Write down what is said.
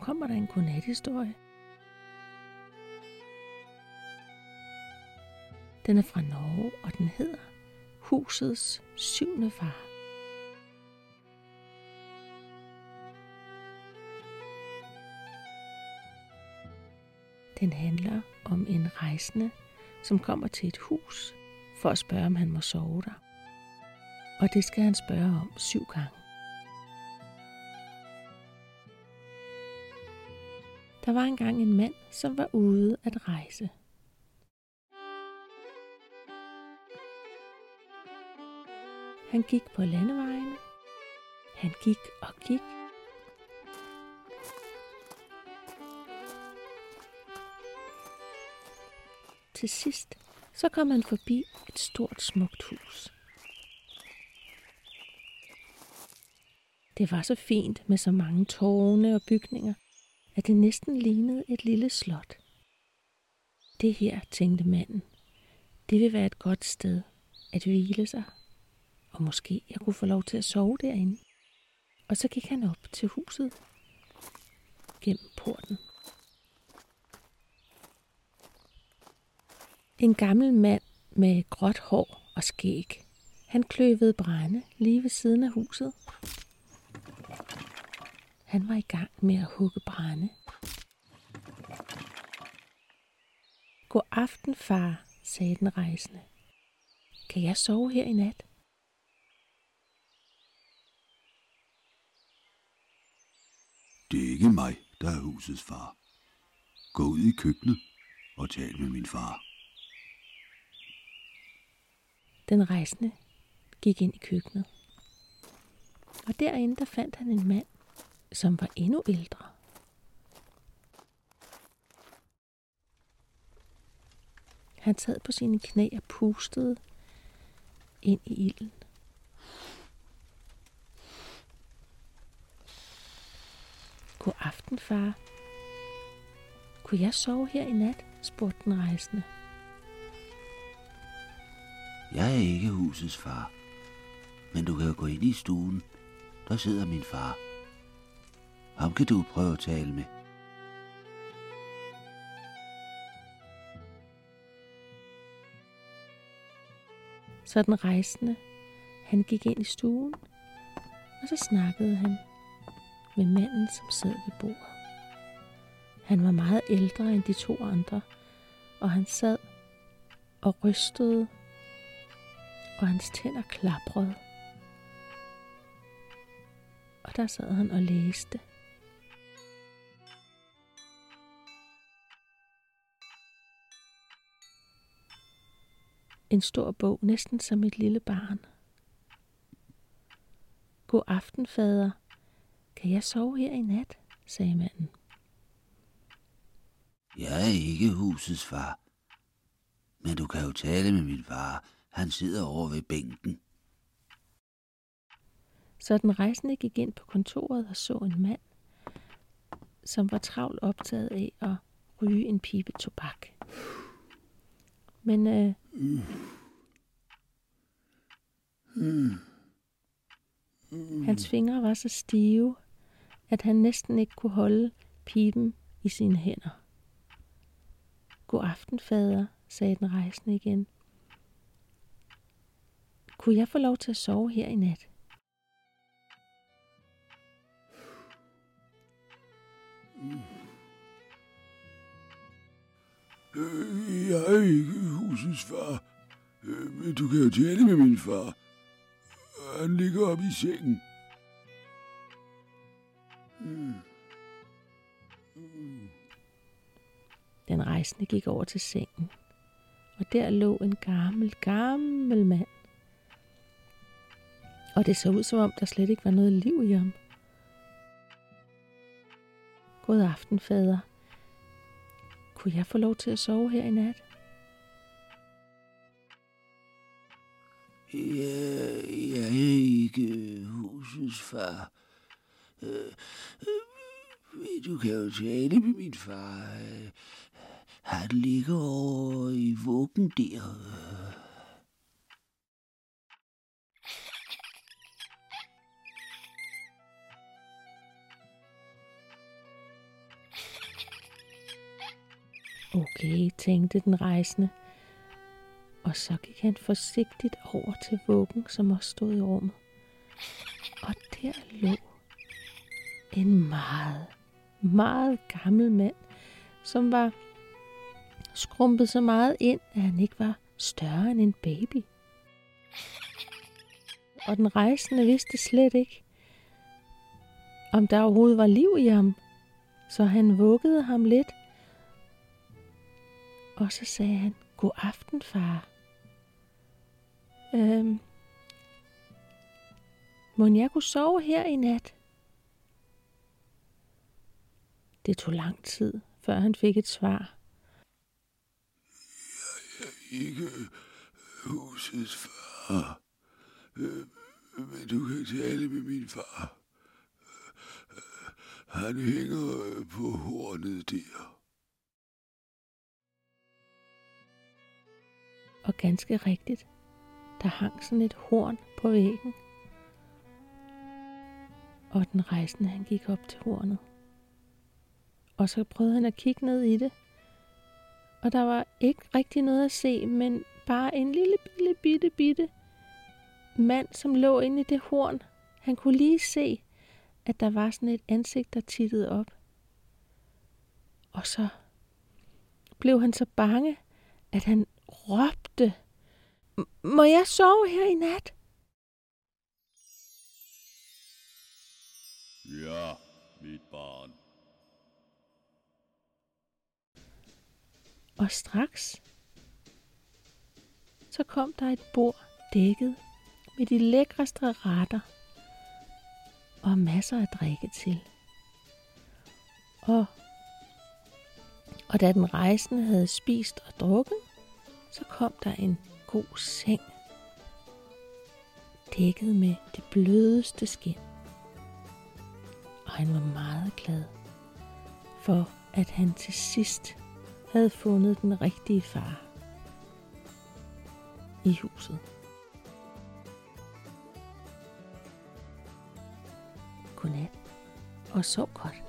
kommer der en godnathistorie. Den er fra Norge, og den hedder Husets syvende far. Den handler om en rejsende, som kommer til et hus for at spørge, om han må sove der. Og det skal han spørge om syv gange. Der var engang en mand, som var ude at rejse. Han gik på landevejene. Han gik og gik. Til sidst så kom han forbi et stort smukt hus. Det var så fint med så mange tårne og bygninger, at det næsten lignede et lille slot. Det her, tænkte manden, det vil være et godt sted at hvile sig, og måske jeg kunne få lov til at sove derinde. Og så gik han op til huset gennem porten. En gammel mand med gråt hår og skæg. Han kløvede brænde lige ved siden af huset. Han var i gang med at hugge brænde. God aften, far, sagde den rejsende. Kan jeg sove her i nat? Det er ikke mig, der er husets far. Gå ud i køkkenet og tal med min far. Den rejsende gik ind i køkkenet. Og derinde der fandt han en mand, som var endnu ældre. Han sad på sine knæ og pustede ind i ilden. God aften, far. Kunne jeg sove her i nat? spurgte den rejsende. Jeg er ikke husets far. Men du kan jo gå ind i stuen. Der sidder min far. Ham kan du prøve at tale med. Så den rejsende, han gik ind i stuen, og så snakkede han med manden, som sad ved bordet. Han var meget ældre end de to andre, og han sad og rystede og hans tænder klaprede. Og der sad han og læste. En stor bog, næsten som et lille barn. God aften, fader. Kan jeg sove her i nat? sagde manden. Jeg er ikke husets far. Men du kan jo tale med min far, han sidder over ved bænken. Så den rejsende gik ind på kontoret og så en mand, som var travlt optaget af at ryge en pibe tobak. Men øh, hans fingre var så stive, at han næsten ikke kunne holde pipen i sine hænder. God aften, fader, sagde den rejsende igen. Kunne jeg få lov til at sove her i nat? Jeg husets far, men du kan jo tale med min far. Han ligger oppe i sengen. Den rejsende gik over til sengen, og der lå en gammel, gammel mand og det så ud som om, der slet ikke var noget liv i ham. God aften, fader. Kunne jeg få lov til at sove her i nat? Jeg, jeg er ikke husets far. Øh, øh, du kan jo tale med min far. Øh, han ligger over i vuggen der. Okay, tænkte den rejsende. Og så gik han forsigtigt over til vuggen, som også stod i rummet. Og der lå en meget, meget gammel mand, som var skrumpet så meget ind, at han ikke var større end en baby. Og den rejsende vidste slet ikke, om der overhovedet var liv i ham, så han vuggede ham lidt. Og så sagde han, god aften, far. Øhm, må jeg kunne sove her i nat? Det tog lang tid, før han fik et svar. Jeg er ikke husets far. Men du kan tale med min far. Han hænger på hornet der. Og ganske rigtigt, der hang sådan et horn på væggen. Og den rejsende, han gik op til hornet. Og så prøvede han at kigge ned i det. Og der var ikke rigtig noget at se, men bare en lille, lille bitte, bitte mand, som lå inde i det horn. Han kunne lige se, at der var sådan et ansigt, der tittede op. Og så blev han så bange, at han råbte, må jeg sove her i nat? Ja, mit barn. Og straks så kom der et bord dækket med de lækreste retter og masser af drikke til. Og, og da den rejsende havde spist og drukket, så kom der en god seng, dækket med det blødeste skin. Og han var meget glad for, at han til sidst havde fundet den rigtige far i huset. Godnat og sov godt.